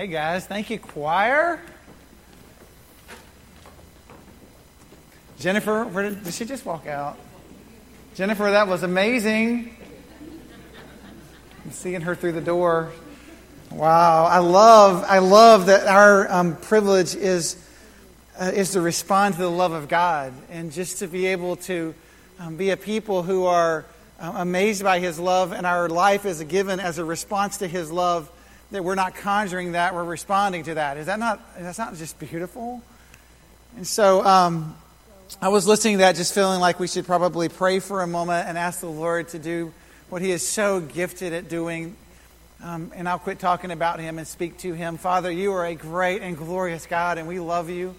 Hey guys, thank you, choir. Jennifer, where did, did she just walk out? Jennifer, that was amazing. I'm seeing her through the door. Wow, I love, I love that our um, privilege is uh, is to respond to the love of God and just to be able to um, be a people who are uh, amazed by His love, and our life is given as a response to His love. That we're not conjuring that, we're responding to that. Is that not? That's not just beautiful. And so, um, I was listening to that, just feeling like we should probably pray for a moment and ask the Lord to do what He is so gifted at doing. Um, and I'll quit talking about Him and speak to Him. Father, you are a great and glorious God, and we love you.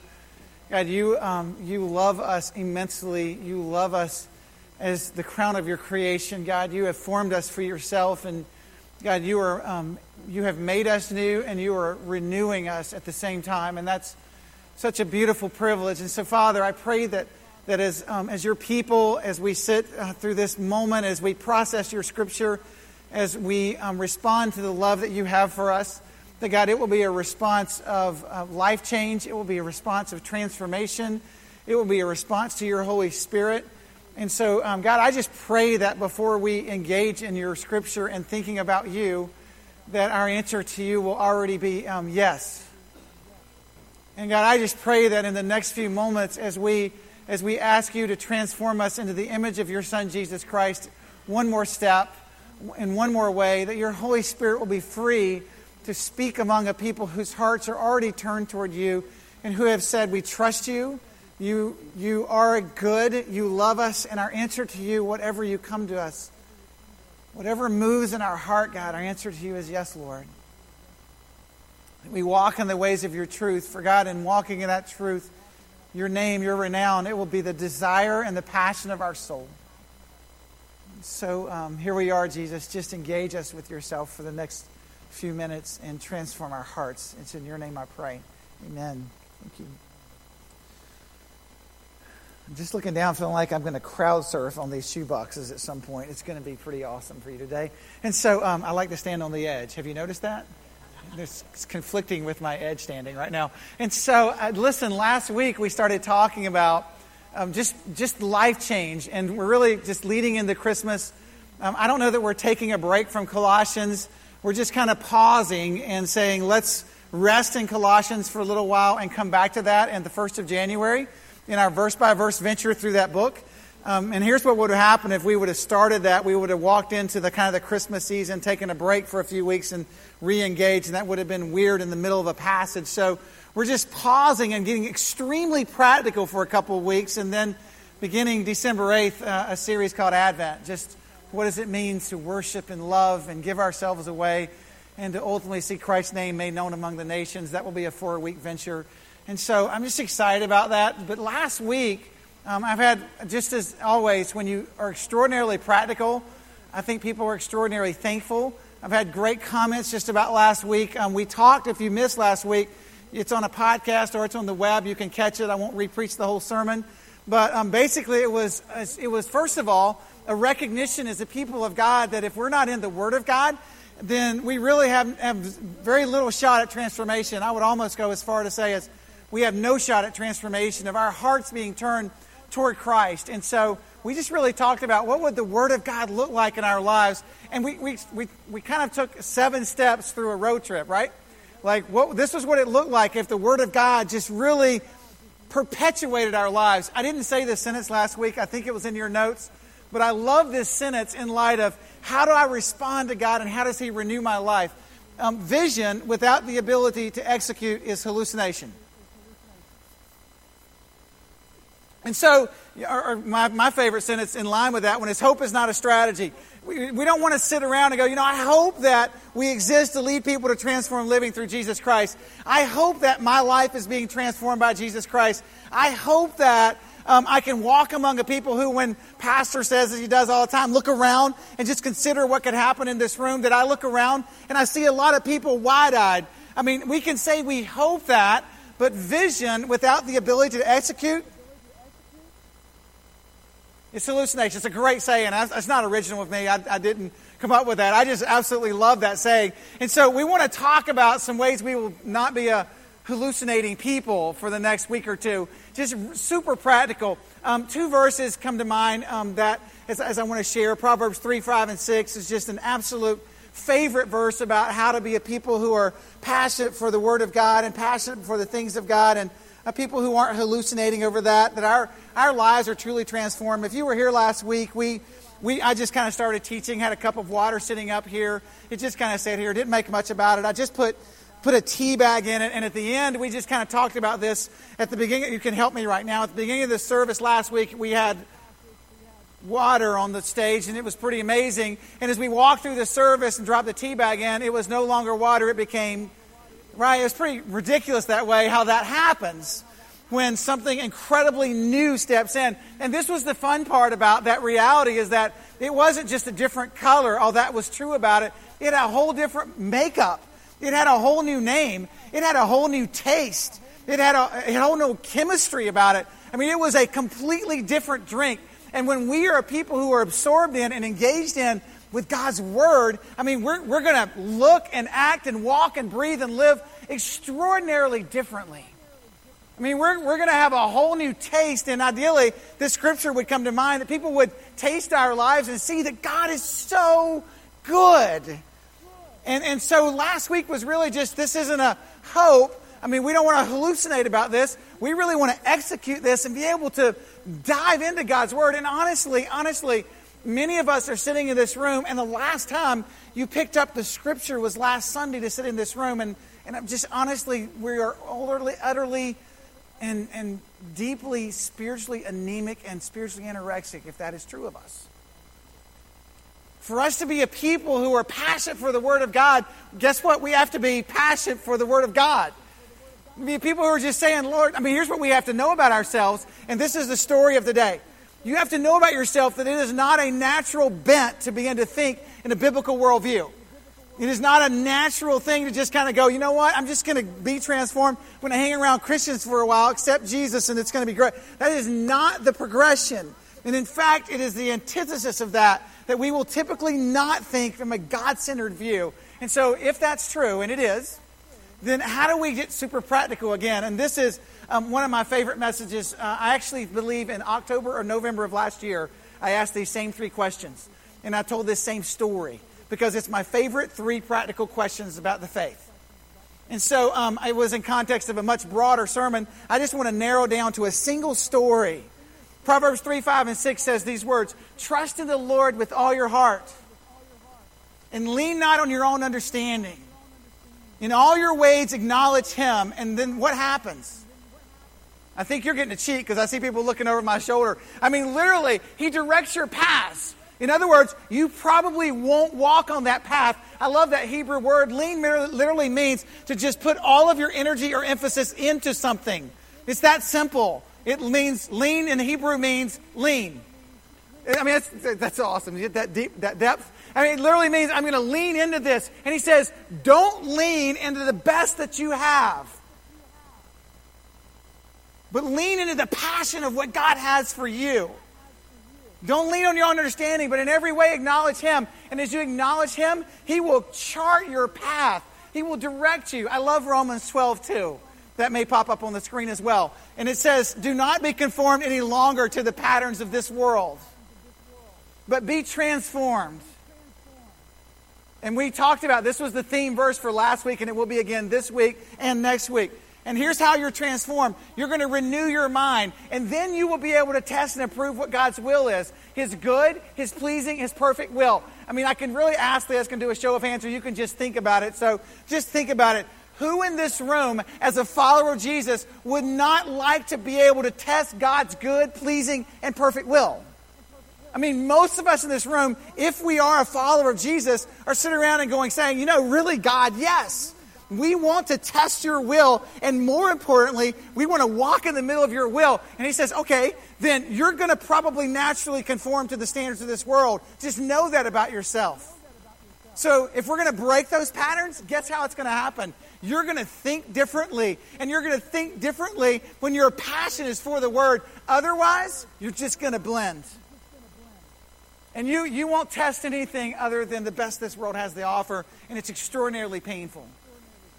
God, you, um, you love us immensely. You love us as the crown of your creation. God, you have formed us for yourself. And God, you, are, um, you have made us new and you are renewing us at the same time. And that's such a beautiful privilege. And so, Father, I pray that, that as, um, as your people, as we sit uh, through this moment, as we process your scripture, as we um, respond to the love that you have for us, that God, it will be a response of, of life change, it will be a response of transformation, it will be a response to your Holy Spirit. And so, um, God, I just pray that before we engage in your scripture and thinking about you, that our answer to you will already be um, yes. And God, I just pray that in the next few moments, as we as we ask you to transform us into the image of your Son Jesus Christ, one more step, in one more way, that your Holy Spirit will be free to speak among a people whose hearts are already turned toward you and who have said, We trust you. You, you are good. You love us. And our answer to you, whatever you come to us, whatever moves in our heart, God, our answer to you is yes, Lord. We walk in the ways of your truth. For God, in walking in that truth, your name, your renown, it will be the desire and the passion of our soul. So um, here we are, Jesus. Just engage us with yourself for the next few minutes and transform our hearts. It's in your name I pray. Amen. Thank you. I'm just looking down, feeling like I'm going to crowd surf on these shoe boxes at some point. It's going to be pretty awesome for you today. And so um, I like to stand on the edge. Have you noticed that? It's conflicting with my edge standing right now. And so, uh, listen, last week we started talking about um, just, just life change, and we're really just leading into Christmas. Um, I don't know that we're taking a break from Colossians we're just kind of pausing and saying, let's rest in Colossians for a little while and come back to that in the 1st of January in our verse by verse venture through that book. Um, and here's what would have happened if we would have started that. We would have walked into the kind of the Christmas season, taken a break for a few weeks, and re engaged, and that would have been weird in the middle of a passage. So we're just pausing and getting extremely practical for a couple of weeks, and then beginning December 8th, uh, a series called Advent. Just what does it mean to worship and love and give ourselves away and to ultimately see Christ's name made known among the nations. That will be a four week venture. And so I'm just excited about that. But last week, um, I've had, just as always, when you are extraordinarily practical, I think people are extraordinarily thankful. I've had great comments just about last week. Um, we talked, if you missed last week, it's on a podcast or it's on the web. You can catch it. I won't repreach the whole sermon. But um, basically, it was, it was, first of all, a recognition as a people of God that if we're not in the Word of God, then we really have, have very little shot at transformation. I would almost go as far to say as we have no shot at transformation of our hearts being turned toward Christ. And so we just really talked about what would the Word of God look like in our lives. And we, we, we, we kind of took seven steps through a road trip, right? Like, what, this was what it looked like if the Word of God just really perpetuated our lives. I didn't say this sentence last week. I think it was in your notes. But I love this sentence in light of how do I respond to God and how does He renew my life? Um, vision without the ability to execute is hallucination. And so, or, my, my favorite sentence in line with that one is hope is not a strategy. We, we don't want to sit around and go, you know, I hope that we exist to lead people to transform living through Jesus Christ. I hope that my life is being transformed by Jesus Christ. I hope that um, I can walk among a people who, when Pastor says, as he does all the time, look around and just consider what could happen in this room, that I look around and I see a lot of people wide eyed. I mean, we can say we hope that, but vision without the ability to execute It's hallucination. It's a great saying. It's not original with me. I, I, didn't come up with that. I just absolutely love that saying. And so we want to talk about some ways we will not be a hallucinating people for the next week or two. Just super practical. Um, two verses come to mind um, that, as, as I want to share. Proverbs 3, 5, and 6 is just an absolute favorite verse about how to be a people who are passionate for the Word of God and passionate for the things of God. And people who aren't hallucinating over that, that our, our lives are truly transformed. If you were here last week, we, we, I just kind of started teaching, had a cup of water sitting up here. It just kind of sat here, didn't make much about it. I just put, put a tea bag in it, and at the end, we just kind of talked about this. At the beginning, you can help me right now. At the beginning of the service last week, we had water on the stage, and it was pretty amazing. And as we walked through the service and dropped the tea bag in, it was no longer water, it became Right? It's pretty ridiculous that way how that happens when something incredibly new steps in. And this was the fun part about that reality is that it wasn't just a different color. All that was true about it. It had a whole different makeup. It had a whole new name. It had a whole new taste. It had a, a whole new chemistry about it. I mean, it was a completely different drink. And when we are people who are absorbed in and engaged in with God's Word, I mean, we're, we're going to look and act and walk and breathe and live extraordinarily differently. I mean, we're, we're going to have a whole new taste, and ideally, this scripture would come to mind that people would taste our lives and see that God is so good. And, and so last week was really just this isn't a hope. I mean, we don't want to hallucinate about this. We really want to execute this and be able to dive into God's Word. And honestly, honestly, Many of us are sitting in this room, and the last time you picked up the scripture was last Sunday to sit in this room. And, and I'm just honestly, we are utterly, utterly and, and deeply spiritually anemic and spiritually anorexic, if that is true of us. For us to be a people who are passionate for the Word of God, guess what? We have to be passionate for the Word of God. Be people who are just saying, Lord, I mean, here's what we have to know about ourselves, and this is the story of the day. You have to know about yourself that it is not a natural bent to begin to think in a biblical worldview. It is not a natural thing to just kind of go, you know what, I'm just going to be transformed I'm going to hang around Christians for a while, accept Jesus, and it's going to be great. That is not the progression. And in fact, it is the antithesis of that, that we will typically not think from a God centered view. And so, if that's true, and it is, then how do we get super practical again? And this is um, one of my favorite messages. Uh, I actually believe in October or November of last year, I asked these same three questions. And I told this same story because it's my favorite three practical questions about the faith. And so um, it was in context of a much broader sermon. I just want to narrow down to a single story. Proverbs 3, 5, and 6 says these words Trust in the Lord with all your heart, and lean not on your own understanding. In all your ways, acknowledge Him. And then what happens? I think you're getting a cheat because I see people looking over my shoulder. I mean, literally, He directs your paths. In other words, you probably won't walk on that path. I love that Hebrew word. Lean literally means to just put all of your energy or emphasis into something. It's that simple. It means lean in Hebrew means lean. I mean, that's, that's awesome. You get that deep, that depth. I mean, it literally means I'm going to lean into this. And he says, don't lean into the best that you have but lean into the passion of what God has for you. Don't lean on your own understanding, but in every way acknowledge Him. And as you acknowledge Him, He will chart your path. He will direct you. I love Romans 12 too. That may pop up on the screen as well. And it says, Do not be conformed any longer to the patterns of this world, but be transformed. And we talked about this was the theme verse for last week, and it will be again this week and next week. And here's how you're transformed you're going to renew your mind, and then you will be able to test and approve what God's will is His good, His pleasing, His perfect will. I mean, I can really ask this, can do a show of hands, or you can just think about it. So just think about it. Who in this room, as a follower of Jesus, would not like to be able to test God's good, pleasing, and perfect will? I mean, most of us in this room, if we are a follower of Jesus, are sitting around and going, saying, you know, really, God, yes. We want to test your will, and more importantly, we want to walk in the middle of your will. And he says, okay, then you're going to probably naturally conform to the standards of this world. Just know that about yourself. So if we're going to break those patterns, guess how it's going to happen? You're going to think differently, and you're going to think differently when your passion is for the word. Otherwise, you're just going to blend. And you, you won't test anything other than the best this world has to offer, and it's extraordinarily painful.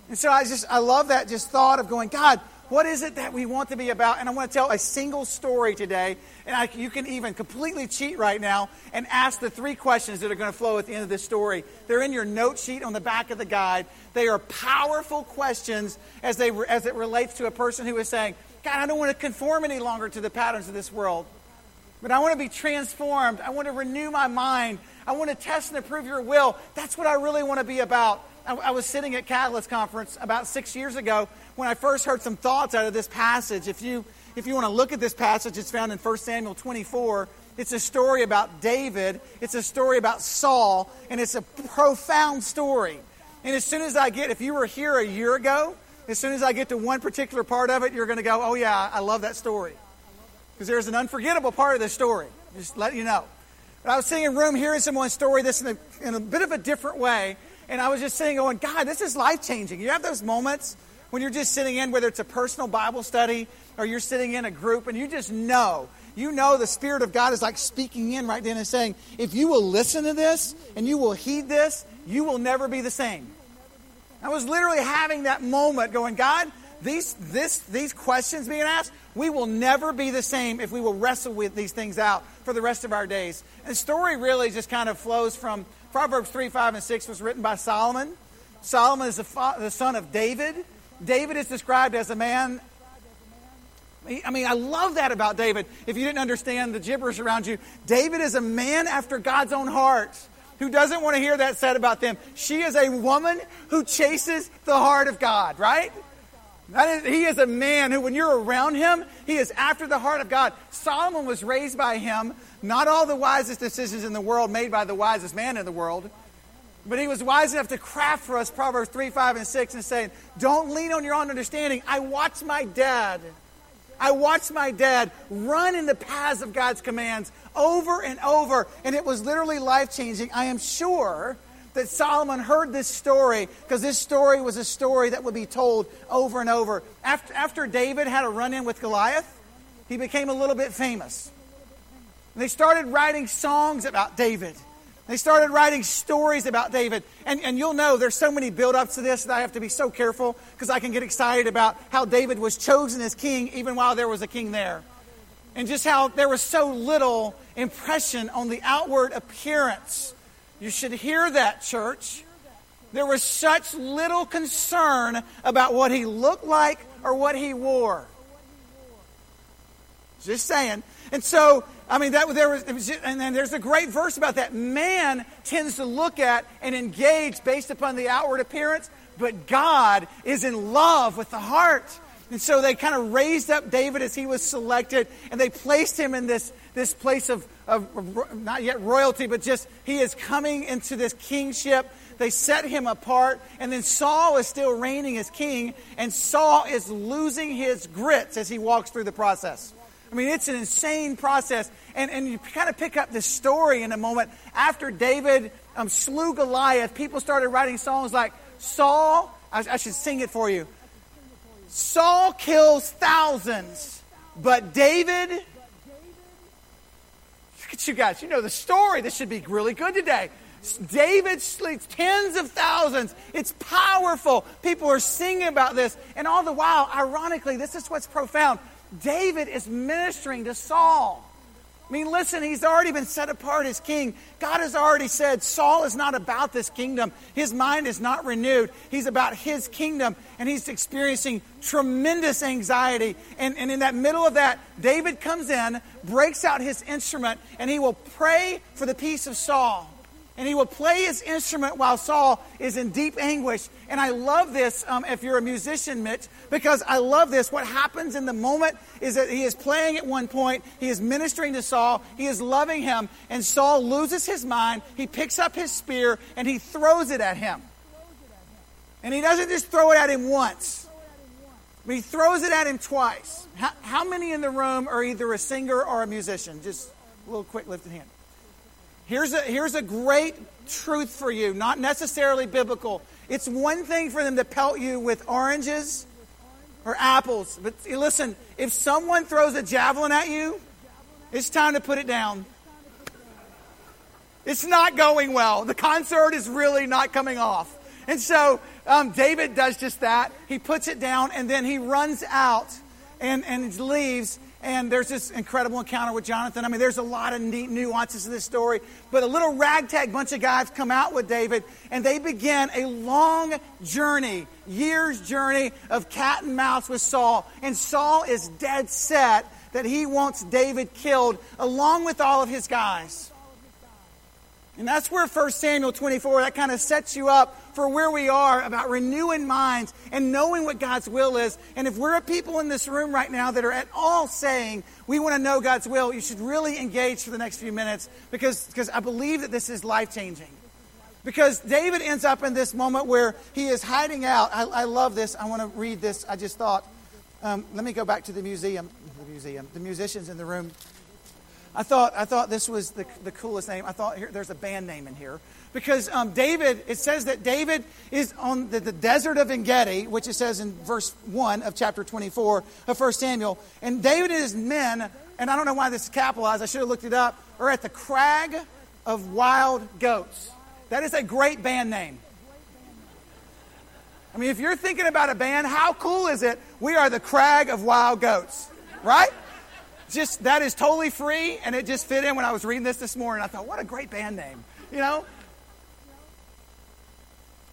And so I just, I love that just thought of going, God, what is it that we want to be about? And I want to tell a single story today. And I, you can even completely cheat right now and ask the three questions that are going to flow at the end of this story. They're in your note sheet on the back of the guide. They are powerful questions as, they, as it relates to a person who is saying, God, I don't want to conform any longer to the patterns of this world. But I want to be transformed. I want to renew my mind. I want to test and approve your will. That's what I really want to be about. I, I was sitting at Catalyst Conference about six years ago when I first heard some thoughts out of this passage. If you, if you want to look at this passage, it's found in 1 Samuel 24. It's a story about David, it's a story about Saul, and it's a profound story. And as soon as I get, if you were here a year ago, as soon as I get to one particular part of it, you're going to go, oh, yeah, I love that story. Because there's an unforgettable part of the story. Just let you know. But I was sitting in a room hearing someone's story this in a, in a bit of a different way. And I was just sitting going, God, this is life changing. You have those moments when you're just sitting in, whether it's a personal Bible study or you're sitting in a group, and you just know, you know the Spirit of God is like speaking in right then and saying, if you will listen to this and you will heed this, you will never be the same. I was literally having that moment going, God, these, this, these questions being asked, we will never be the same if we will wrestle with these things out for the rest of our days. And the story really just kind of flows from Proverbs 3, 5, and 6 was written by Solomon. Solomon is the, fa- the son of David. David is described as a man. I mean, I love that about David. If you didn't understand the gibberish around you, David is a man after God's own heart who doesn't want to hear that said about them. She is a woman who chases the heart of God, right? He is a man who, when you're around him, he is after the heart of God. Solomon was raised by him. Not all the wisest decisions in the world made by the wisest man in the world. But he was wise enough to craft for us Proverbs 3, 5, and 6 and saying, Don't lean on your own understanding. I watched my dad. I watched my dad run in the paths of God's commands over and over, and it was literally life changing. I am sure that Solomon heard this story because this story was a story that would be told over and over. After, after David had a run in with Goliath, he became a little bit famous. And they started writing songs about David. They started writing stories about David. And, and you'll know there's so many build ups to this that I have to be so careful because I can get excited about how David was chosen as king even while there was a king there. And just how there was so little impression on the outward appearance you should hear that, church. There was such little concern about what he looked like or what he wore. Just saying. And so, I mean, that there was, was just, and then there's a great verse about that. Man tends to look at and engage based upon the outward appearance, but God is in love with the heart. And so they kind of raised up David as he was selected, and they placed him in this, this place of, of not yet royalty, but just he is coming into this kingship. They set him apart, and then Saul is still reigning as king, and Saul is losing his grits as he walks through the process. I mean, it's an insane process. And, and you kind of pick up this story in a moment. After David um, slew Goliath, people started writing songs like, Saul, I, I should sing it for you. Saul kills thousands, but David. Look at you guys. You know the story. This should be really good today. David sleeps tens of thousands. It's powerful. People are singing about this. And all the while, ironically, this is what's profound. David is ministering to Saul. I mean, listen, he's already been set apart as king. God has already said Saul is not about this kingdom. His mind is not renewed. He's about his kingdom, and he's experiencing tremendous anxiety. And, and in that middle of that, David comes in, breaks out his instrument, and he will pray for the peace of Saul and he will play his instrument while Saul is in deep anguish. And I love this um, if you're a musician, Mitch, because I love this. What happens in the moment is that he is playing at one point, he is ministering to Saul, he is loving him, and Saul loses his mind. He picks up his spear and he throws it at him. And he doesn't just throw it at him once, but he throws it at him twice. How, how many in the room are either a singer or a musician? Just a little quick lift lifted hand. Here's a, here's a great truth for you, not necessarily biblical. It's one thing for them to pelt you with oranges or apples. But listen, if someone throws a javelin at you, it's time to put it down. It's not going well. The concert is really not coming off. And so um, David does just that. He puts it down and then he runs out and, and leaves. And there's this incredible encounter with Jonathan. I mean, there's a lot of neat nuances to this story. But a little ragtag bunch of guys come out with David and they begin a long journey, years' journey of cat and mouse with Saul. And Saul is dead set that he wants David killed along with all of his guys. And that's where 1 Samuel 24, that kind of sets you up for where we are about renewing minds and knowing what God's will is. And if we're a people in this room right now that are at all saying we want to know God's will, you should really engage for the next few minutes because, because I believe that this is life changing. Because David ends up in this moment where he is hiding out. I, I love this. I want to read this. I just thought, um, let me go back to the museum. The museum. The musicians in the room. I thought, I thought this was the, the coolest name. I thought here, there's a band name in here. Because um, David, it says that David is on the, the desert of Engedi, which it says in verse 1 of chapter 24 of 1 Samuel. And David and his men, and I don't know why this is capitalized, I should have looked it up, are at the crag of wild goats. That is a great band name. I mean, if you're thinking about a band, how cool is it? We are the crag of wild goats, right? Just that is totally free, and it just fit in when I was reading this this morning. I thought, what a great band name, you know?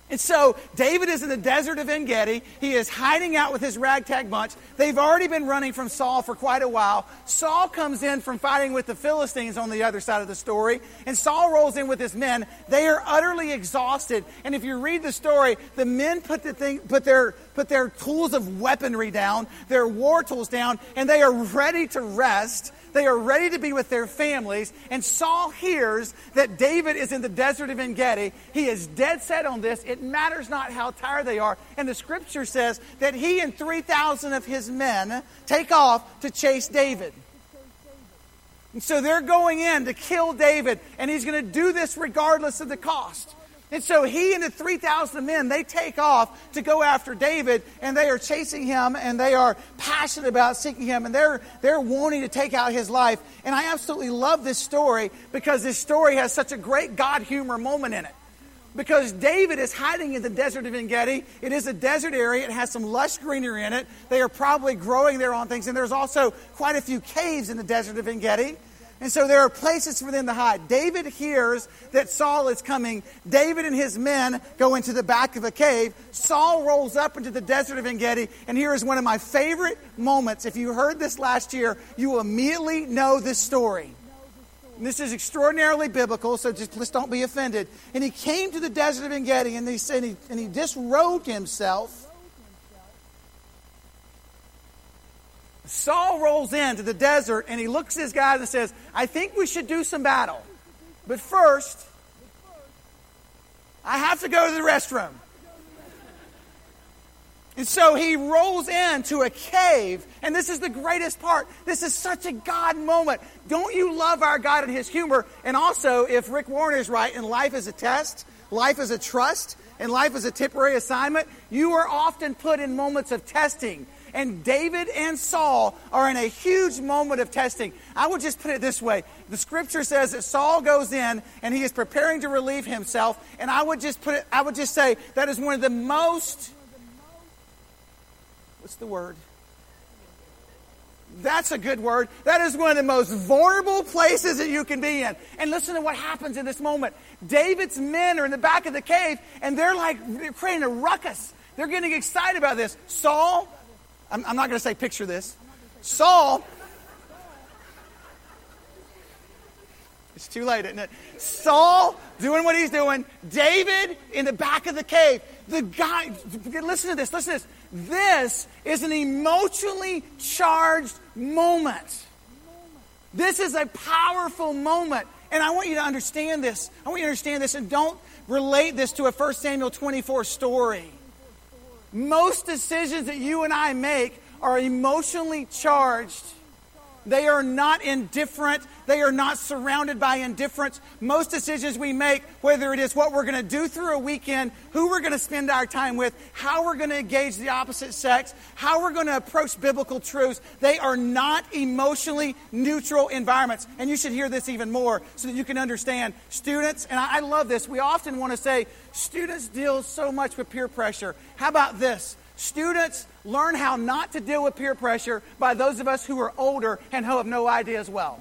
And so David is in the desert of En Gedi. He is hiding out with his ragtag bunch. They've already been running from Saul for quite a while. Saul comes in from fighting with the Philistines on the other side of the story, and Saul rolls in with his men. They are utterly exhausted. And if you read the story, the men put the thing, put their put their tools of weaponry down, their war tools down, and they are ready to rest. They are ready to be with their families. And Saul hears that David is in the desert of En Gedi. He is dead set on this. It matters not how tired they are. And the scripture says that he and 3,000 of his men take off to chase David. And so they're going in to kill David, and he's going to do this regardless of the cost. And so he and the 3,000 men, they take off to go after David, and they are chasing him, and they are passionate about seeking him, and they're, they're wanting to take out his life. And I absolutely love this story because this story has such a great God humor moment in it. Because David is hiding in the desert of Engedi. It is a desert area. It has some lush greenery in it. They are probably growing there on things. And there's also quite a few caves in the desert of Engedi. And so there are places for them to hide. David hears that Saul is coming. David and his men go into the back of a cave. Saul rolls up into the desert of Engedi. And here is one of my favorite moments. If you heard this last year, you will immediately know this story. And this is extraordinarily biblical, so just let's don't be offended. And he came to the desert of Engedi and he said he, and he disrobed himself Saul rolls into the desert and he looks at his guys and says, I think we should do some battle. But first, I have to go to the restroom. And so he rolls into a cave, and this is the greatest part. This is such a God moment. Don't you love our God and his humor? And also, if Rick Warren is right, and life is a test, life is a trust, and life is a temporary assignment, you are often put in moments of testing and David and Saul are in a huge moment of testing. I would just put it this way the scripture says that Saul goes in and he is preparing to relieve himself. And I would just put it, I would just say that is one of the most, what's the word? That's a good word. That is one of the most vulnerable places that you can be in. And listen to what happens in this moment. David's men are in the back of the cave and they're like, they're creating a ruckus. They're getting excited about this. Saul I'm, I'm not going to say picture this. Saul, it's too late, isn't it? Saul doing what he's doing, David in the back of the cave. The guy, listen to this, listen to this. This is an emotionally charged moment. This is a powerful moment. And I want you to understand this. I want you to understand this and don't relate this to a 1 Samuel 24 story. Most decisions that you and I make are emotionally charged. They are not indifferent. They are not surrounded by indifference. Most decisions we make, whether it is what we're going to do through a weekend, who we're going to spend our time with, how we're going to engage the opposite sex, how we're going to approach biblical truths, they are not emotionally neutral environments. And you should hear this even more so that you can understand. Students, and I, love this, we often want to say students deal so much with peer pressure. How about this? Students learn how not to deal with peer pressure by those of us who are older and who have no idea as well.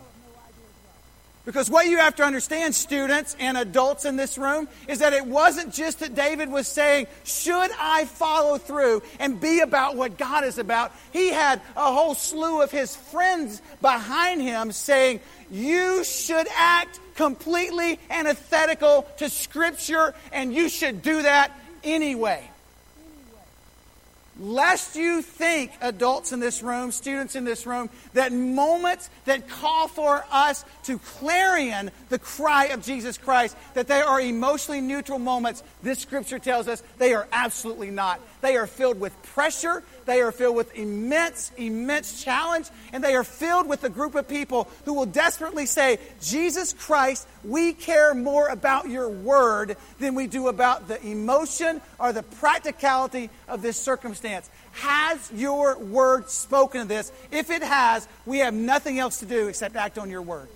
Because what you have to understand, students and adults in this room, is that it wasn't just that David was saying, Should I follow through and be about what God is about? He had a whole slew of his friends behind him saying, You should act completely antithetical to Scripture, and you should do that anyway lest you think, adults in this room, students in this room, that moments that call for us to clarion the cry of Jesus Christ, that they are emotionally neutral moments, this scripture tells us they are absolutely not. They are filled with pressure, they are filled with immense, immense challenge, and they are filled with a group of people who will desperately say, Jesus Christ, we care more about your word than we do about the emotion or the practicality of this circumstance. Has your word spoken of this? If it has, we have nothing else to do except act on your word.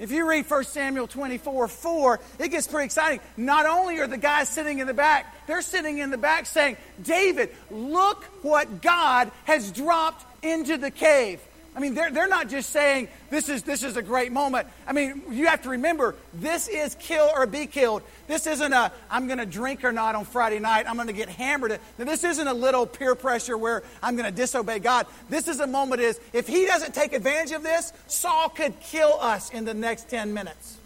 If you read 1 Samuel 24 4, it gets pretty exciting. Not only are the guys sitting in the back, they're sitting in the back saying, David, look what God has dropped into the cave. I mean, they're, they're not just saying this is, this is a great moment. I mean, you have to remember, this is kill or be killed. This isn't a, I'm going to drink or not on Friday night. I'm going to get hammered. Now, this isn't a little peer pressure where I'm going to disobey God. This is a moment is, if he doesn't take advantage of this, Saul could kill us in the next 10 minutes.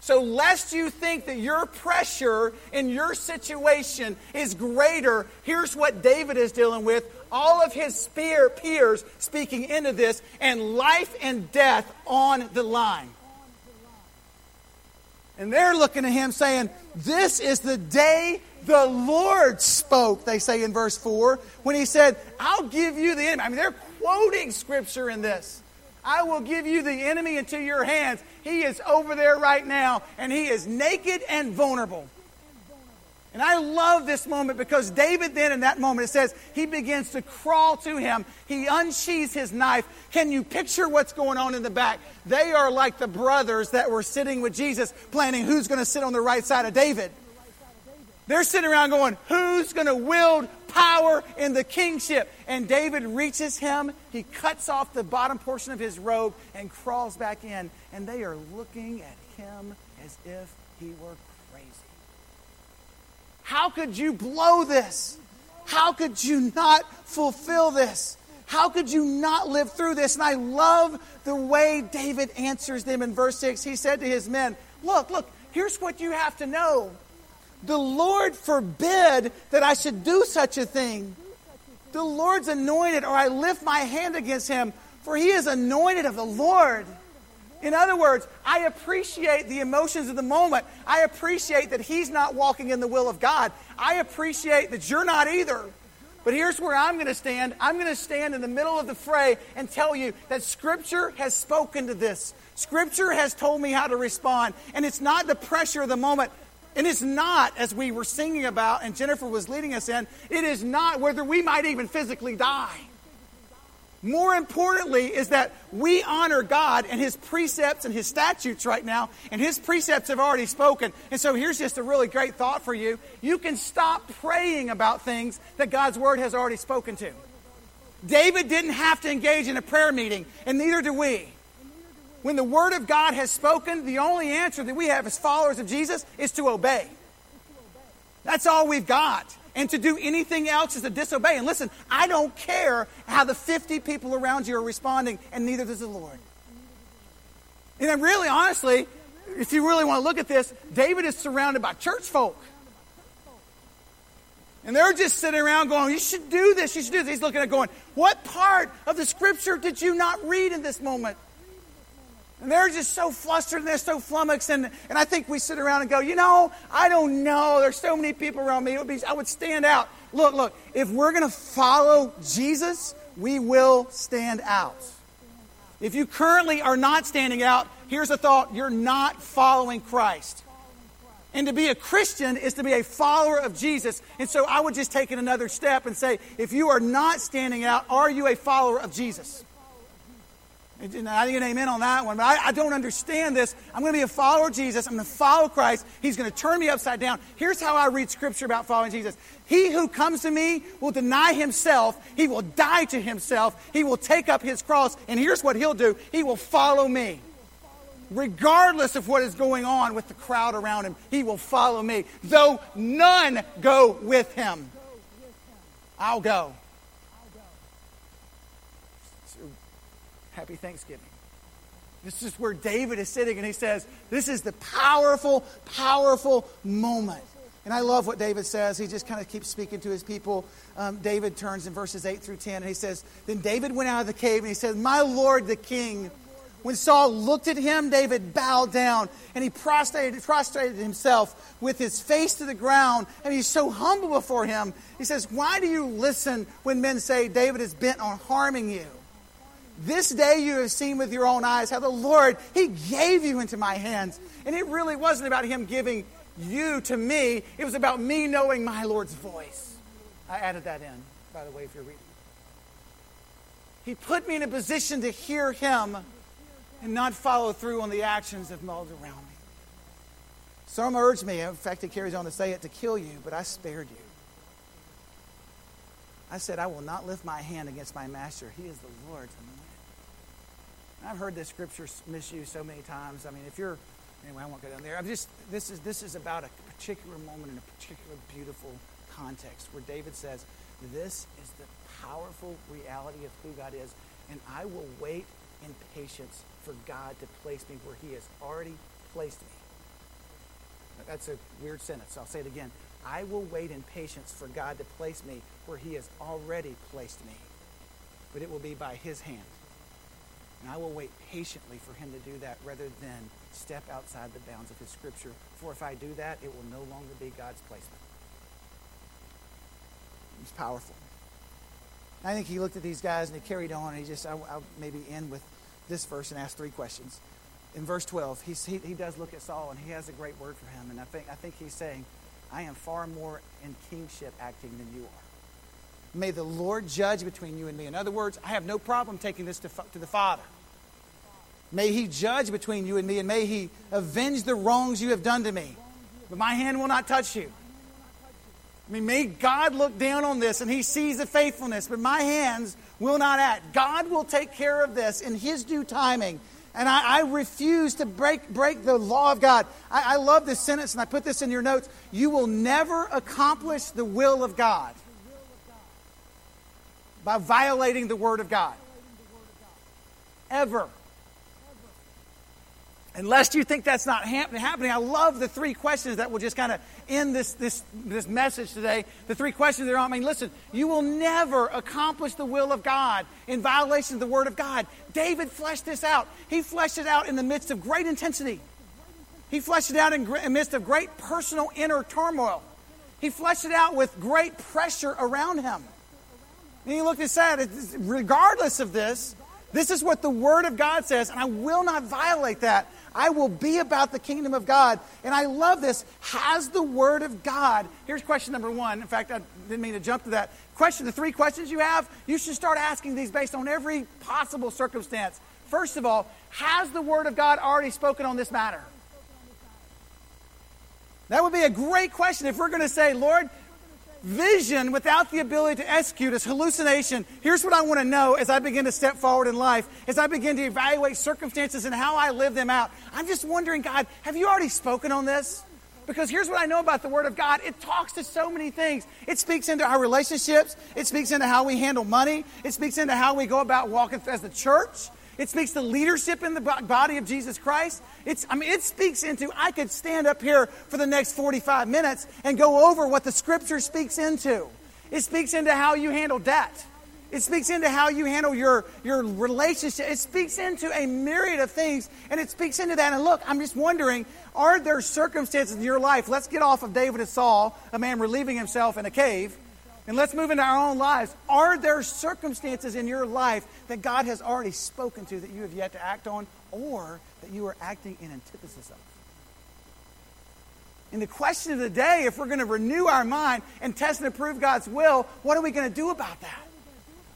So, lest you think that your pressure in your situation is greater, here's what David is dealing with. All of his spear peers speaking into this, and life and death on the line. And they're looking at him saying, This is the day the Lord spoke, they say in verse 4, when he said, I'll give you the enemy. I mean, they're quoting scripture in this. I will give you the enemy into your hands. He is over there right now, and he is naked and vulnerable. And I love this moment because David, then in that moment, it says he begins to crawl to him. He unsheathes his knife. Can you picture what's going on in the back? They are like the brothers that were sitting with Jesus, planning who's going to sit on the right side of David. They're sitting around going, Who's going to wield power in the kingship? And David reaches him. He cuts off the bottom portion of his robe and crawls back in. And they are looking at him as if he were. How could you blow this? How could you not fulfill this? How could you not live through this? And I love the way David answers them in verse 6. He said to his men, Look, look, here's what you have to know. The Lord forbid that I should do such a thing. The Lord's anointed, or I lift my hand against him, for he is anointed of the Lord. In other words, I appreciate the emotions of the moment. I appreciate that he's not walking in the will of God. I appreciate that you're not either. But here's where I'm going to stand. I'm going to stand in the middle of the fray and tell you that Scripture has spoken to this. Scripture has told me how to respond. And it's not the pressure of the moment. And it's not, as we were singing about and Jennifer was leading us in, it is not whether we might even physically die. More importantly, is that we honor God and His precepts and His statutes right now, and His precepts have already spoken. And so here's just a really great thought for you. You can stop praying about things that God's Word has already spoken to. David didn't have to engage in a prayer meeting, and neither do we. When the Word of God has spoken, the only answer that we have as followers of Jesus is to obey. That's all we've got. And to do anything else is to disobey. And listen, I don't care how the 50 people around you are responding, and neither does the Lord. And really, honestly, if you really want to look at this, David is surrounded by church folk. And they're just sitting around going, You should do this, you should do this. He's looking at going, What part of the scripture did you not read in this moment? And they're just so flustered and they're so flummoxed. And, and I think we sit around and go, you know, I don't know. There's so many people around me. It would be, I would stand out. Look, look, if we're going to follow Jesus, we will stand out. If you currently are not standing out, here's a thought you're not following Christ. And to be a Christian is to be a follower of Jesus. And so I would just take it another step and say, if you are not standing out, are you a follower of Jesus? I didn't get an amen on that one, but I, I don't understand this. I'm going to be a follower of Jesus. I'm going to follow Christ. He's going to turn me upside down. Here's how I read Scripture about following Jesus He who comes to me will deny himself, he will die to himself, he will take up his cross, and here's what he'll do he will follow me. Regardless of what is going on with the crowd around him, he will follow me. Though none go with him, I'll go. Happy Thanksgiving. This is where David is sitting and he says, This is the powerful, powerful moment. And I love what David says. He just kind of keeps speaking to his people. Um, David turns in verses 8 through 10 and he says, Then David went out of the cave and he said, My Lord the king. When Saul looked at him, David bowed down and he prostrated, prostrated himself with his face to the ground. And he's so humble before him. He says, Why do you listen when men say David is bent on harming you? This day you have seen with your own eyes how the Lord, He gave you into my hands. And it really wasn't about Him giving you to me, it was about me knowing my Lord's voice. I added that in, by the way, if you're reading. He put me in a position to hear Him and not follow through on the actions of those around me. Some urged me, in fact, it carries on to say it, to kill you, but I spared you. I said, I will not lift my hand against my master. He is the Lord's I've heard this scripture misused so many times. I mean, if you're anyway, I won't go down there. I'm just this is this is about a particular moment in a particular beautiful context where David says, "This is the powerful reality of who God is, and I will wait in patience for God to place me where He has already placed me." That's a weird sentence. I'll say it again. I will wait in patience for God to place me where He has already placed me, but it will be by His hand. And I will wait patiently for him to do that rather than step outside the bounds of his scripture. For if I do that, it will no longer be God's placement. It's powerful. I think he looked at these guys and he carried on. And he just, I'll, I'll maybe end with this verse and ask three questions. In verse 12, he, he does look at Saul and he has a great word for him. And I think, I think he's saying, I am far more in kingship acting than you are. May the Lord judge between you and me. In other words, I have no problem taking this to, to the Father. May He judge between you and me, and may He avenge the wrongs you have done to me. But my hand will not touch you. I mean, may God look down on this and He sees the faithfulness, but my hands will not act. God will take care of this in His due timing. And I, I refuse to break, break the law of God. I, I love this sentence, and I put this in your notes. You will never accomplish the will of God by violating the Word of God. Ever. Unless you think that's not happening, I love the three questions that will just kind of end this, this, this message today. The three questions are, I mean, listen, you will never accomplish the will of God in violation of the Word of God. David fleshed this out. He fleshed it out in the midst of great intensity. He fleshed it out in the midst of great personal inner turmoil. He fleshed it out with great pressure around him. And he looked and said, regardless of this, this is what the Word of God says, and I will not violate that. I will be about the kingdom of God. And I love this. Has the Word of God, here's question number one. In fact, I didn't mean to jump to that. Question, the three questions you have, you should start asking these based on every possible circumstance. First of all, has the Word of God already spoken on this matter? That would be a great question if we're going to say, Lord, Vision without the ability to execute is hallucination. Here's what I want to know as I begin to step forward in life, as I begin to evaluate circumstances and how I live them out. I'm just wondering, God, have you already spoken on this? Because here's what I know about the Word of God it talks to so many things. It speaks into our relationships, it speaks into how we handle money, it speaks into how we go about walking as the church. It speaks to leadership in the body of Jesus Christ. It's, I mean, it speaks into, I could stand up here for the next 45 minutes and go over what the Scripture speaks into. It speaks into how you handle debt. It speaks into how you handle your, your relationship. It speaks into a myriad of things, and it speaks into that. And look, I'm just wondering are there circumstances in your life? Let's get off of David and Saul, a man relieving himself in a cave. And let's move into our own lives. Are there circumstances in your life that God has already spoken to that you have yet to act on or that you are acting in antithesis of? And the question of the day, if we're going to renew our mind and test and approve God's will, what are we going to do about that?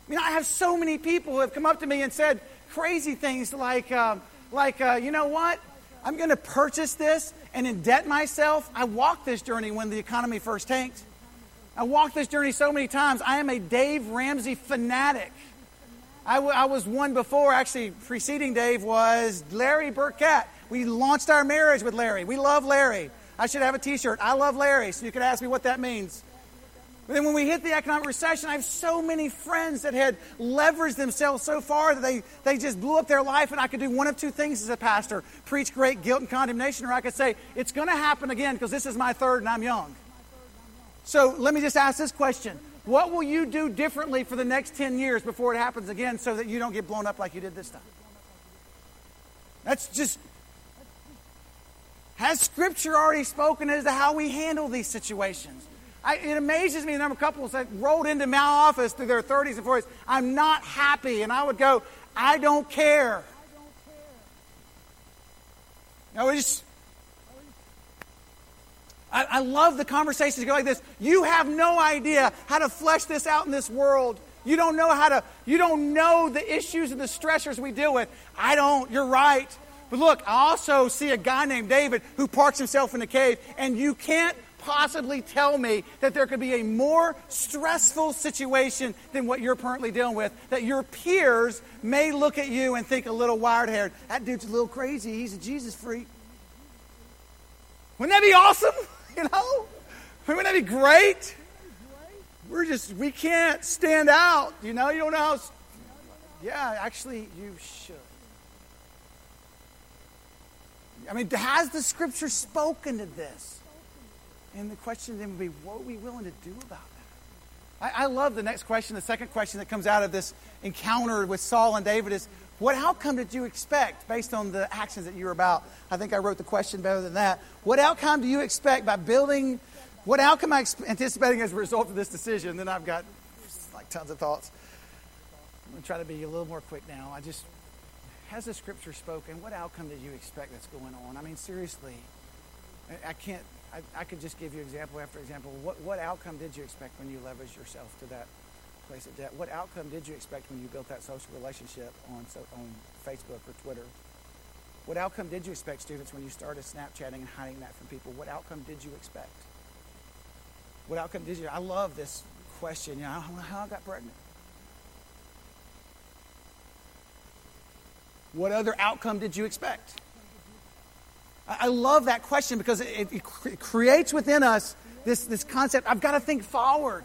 I mean, I have so many people who have come up to me and said crazy things like, um, like uh, you know what? I'm going to purchase this and indebt myself. I walked this journey when the economy first tanked. I walked this journey so many times. I am a Dave Ramsey fanatic. I, w- I was one before, actually, preceding Dave was Larry Burkett. We launched our marriage with Larry. We love Larry. I should have a t shirt. I love Larry, so you could ask me what that means. But then when we hit the economic recession, I have so many friends that had leveraged themselves so far that they, they just blew up their life, and I could do one of two things as a pastor preach great guilt and condemnation, or I could say, it's going to happen again because this is my third and I'm young. So let me just ask this question What will you do differently for the next 10 years before it happens again so that you don't get blown up like you did this time? That's just. Has Scripture already spoken as to how we handle these situations? I, it amazes me the number of couples that rolled into my office through their 30s and 40s. I'm not happy. And I would go, I don't care. No, we just. I, I love the conversations go like this. You have no idea how to flesh this out in this world. You don't know how to, you don't know the issues and the stressors we deal with. I don't. You're right. But look, I also see a guy named David who parks himself in a cave, and you can't possibly tell me that there could be a more stressful situation than what you're currently dealing with? That your peers may look at you and think a little wired haired, that dude's a little crazy. He's a Jesus freak. Wouldn't that be awesome? You know? Wouldn't that be great? We're just, we can't stand out. You know, you don't know how. Yeah, actually, you should. I mean, has the scripture spoken to this? And the question then would be, what are we willing to do about that? I, I, love the next question. The second question that comes out of this encounter with Saul and David is, what outcome did you expect based on the actions that you were about? I think I wrote the question better than that. What outcome do you expect by building? What outcome am I anticipating as a result of this decision? Then I've got like tons of thoughts. I'm going to try to be a little more quick now. I just, has the scripture spoken? What outcome did you expect that's going on? I mean, seriously, I, can't I, I could just give you example after example. What, what outcome did you expect when you leveraged yourself to that of debt? What outcome did you expect when you built that social relationship on, so, on Facebook or Twitter? What outcome did you expect, students, when you started Snapchatting and hiding that from people? What outcome did you expect? What outcome did you? I love this question. You know, how I got pregnant. What other outcome did you expect? I love that question because it, it, creates within us this, this concept I've got to think forward.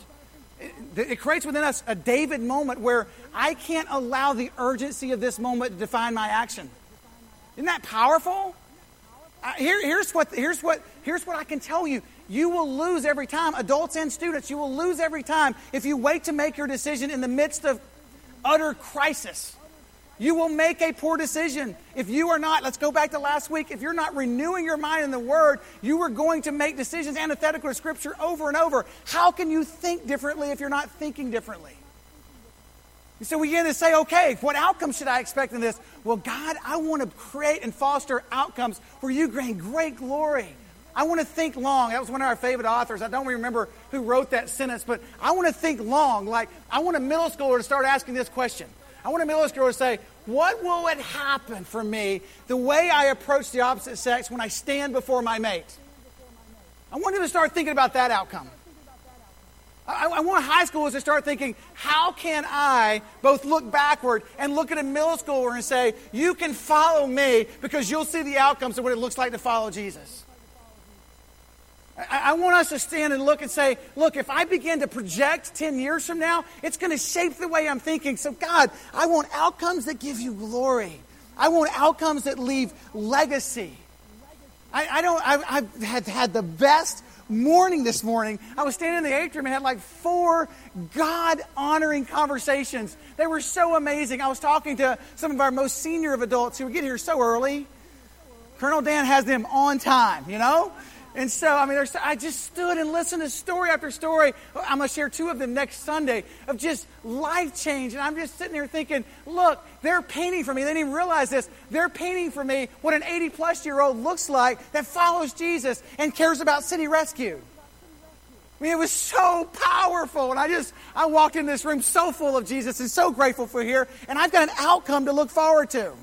It, it, creates within us a David moment where I can't allow the urgency of this moment to define my action. Isn't that powerful? Here, here's, what, here's, what, here's what I can tell you. You will lose every time, adults and students, you will lose every time if you wait to make your decision in the midst of utter crisis. You will make a poor decision. If you are not, let's go back to last week, if you're not renewing your mind in the Word, you are going to make decisions antithetical to Scripture over and over. How can you think differently if you're not thinking differently? So we begin to say, okay, what outcome should I expect in this? Well, God, I want to create and foster outcomes where you gain great glory. I want to think long. That was one of our favorite authors. I don't remember who wrote that sentence, but I want to think long. Like, I want a middle schooler to start asking this question I want a middle schooler to say, what will it happen for me the way I approach the opposite sex when I stand before my mate? I want them to start thinking about that outcome. I, I, want high schoolers to start thinking, how can I both look backward and look at a middle schooler and say, you can follow me because you'll see the outcomes of what it looks like to follow Jesus? I, want us to stand and look and say, look, if I begin to project 10 years from now, it's going to shape the way I'm thinking. So, God, I want outcomes that give you glory. I want outcomes that leave legacy. I, I don't, I, have had, had the best morning this morning. I was standing in the atrium and had like four God honoring conversations. They were so amazing. I was talking to some of our most senior of adults who would get here so early. Colonel Dan has them on time, you know? And so, I mean, I just stood and listened to story after story. I'm going to share two of them next Sunday of just life change. And I'm just sitting there thinking, look, they're painting for me. They didn't even realize this. They're painting for me what an 80 plus year old looks like that follows Jesus and cares about city rescue. I mean, it was so powerful. And I just, I walked in this room so full of Jesus and so grateful for here. And I've got an outcome to look forward to.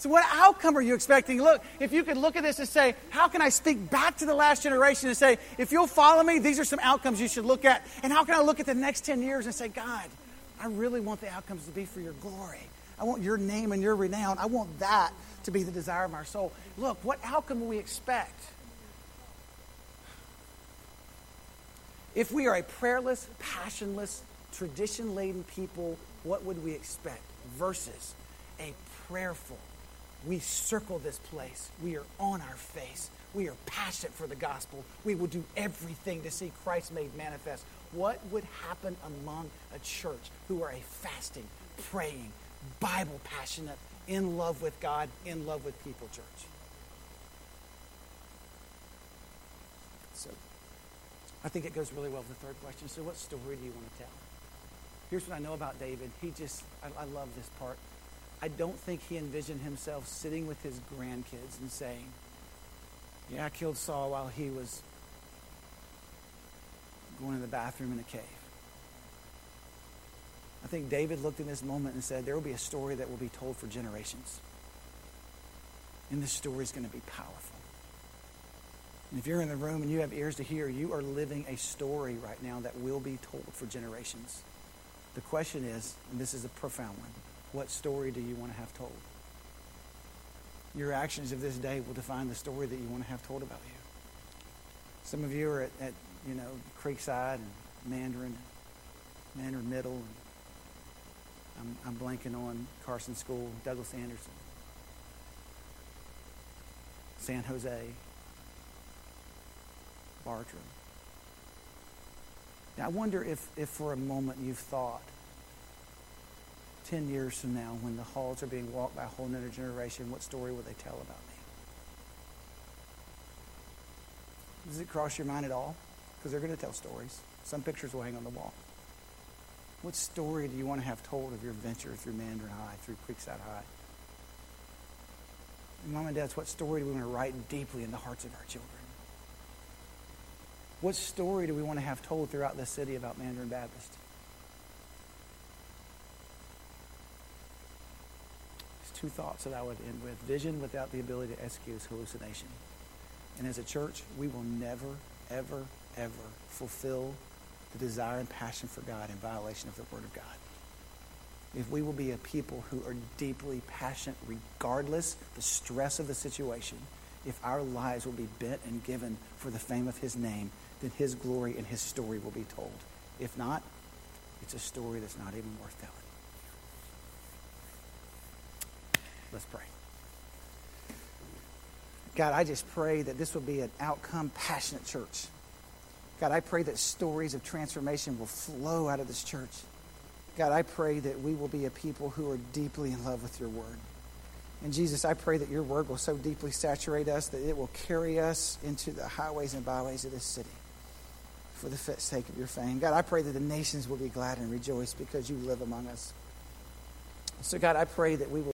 So, what outcome are you expecting? Look, if you could look at this and say, how can I speak back to the last generation and say, if you'll follow me, these are some outcomes you should look at. And how can I look at the next 10 years and say, God, I really want the outcomes to be for your glory. I want your name and your renown. I want that to be the desire of our soul. Look, what outcome will we expect? If we are a prayerless, passionless, tradition laden people, what would we expect? Versus a prayerful, we circle this place. We are on our face. We are passionate for the gospel. We will do everything to see Christ made manifest. What would happen among a church who are a fasting, praying, Bible passionate, in love with God, in love with people church? So, I think it goes really well with the third question. So, what story do you want to tell? Here's what I know about David. He just, I, I love this part. I don't think he envisioned himself sitting with his grandkids and saying, Yeah, I killed Saul while he was going to the bathroom in a cave. I think David looked in this moment and said, There will be a story that will be told for generations. And this story is going to be powerful. And if you're in the room and you have ears to hear, you are living a story right now that will be told for generations. The question is, and this is a profound one what story do you want to have told? Your actions of this day will define the story that you want to have told about you. Some of you are at, at you know, Creekside and Mandarin, Mandarin Middle. And I'm, I'm blanking on Carson School, Douglas Anderson, San Jose, Bartram. Now, I wonder if, if for a moment you've thought, 10 years from now, when the halls are being walked by a whole other generation, what story will they tell about me? Does it cross your mind at all? Because they're going to tell stories. Some pictures will hang on the wall. What story do you want to have told of your venture through Mandarin High, through Creekside High? And Mom and Dads, what story do we want to write deeply in the hearts of our children? What story do we want to have told throughout the city about Mandarin Baptist? Two thoughts that I would end with. Vision without the ability to execute is hallucination. And as a church, we will never, ever, ever fulfill the desire and passion for God in violation of the Word of God. If we will be a people who are deeply passionate, regardless the stress of the situation, if our lives will be bent and given for the fame of His name, then His glory and His story will be told. If not, it's a story that's not even worth telling. Let's pray. God, I just pray that this will be an outcome passionate church. God, I pray that stories of transformation will flow out of this church. God, I pray that we will be a people who are deeply in love with your word. And Jesus, I pray that your word will so deeply saturate us that it will carry us into the highways and byways of this city for the sake of your fame. God, I pray that the nations will be glad and rejoice because you live among us. So, God, I pray that we will.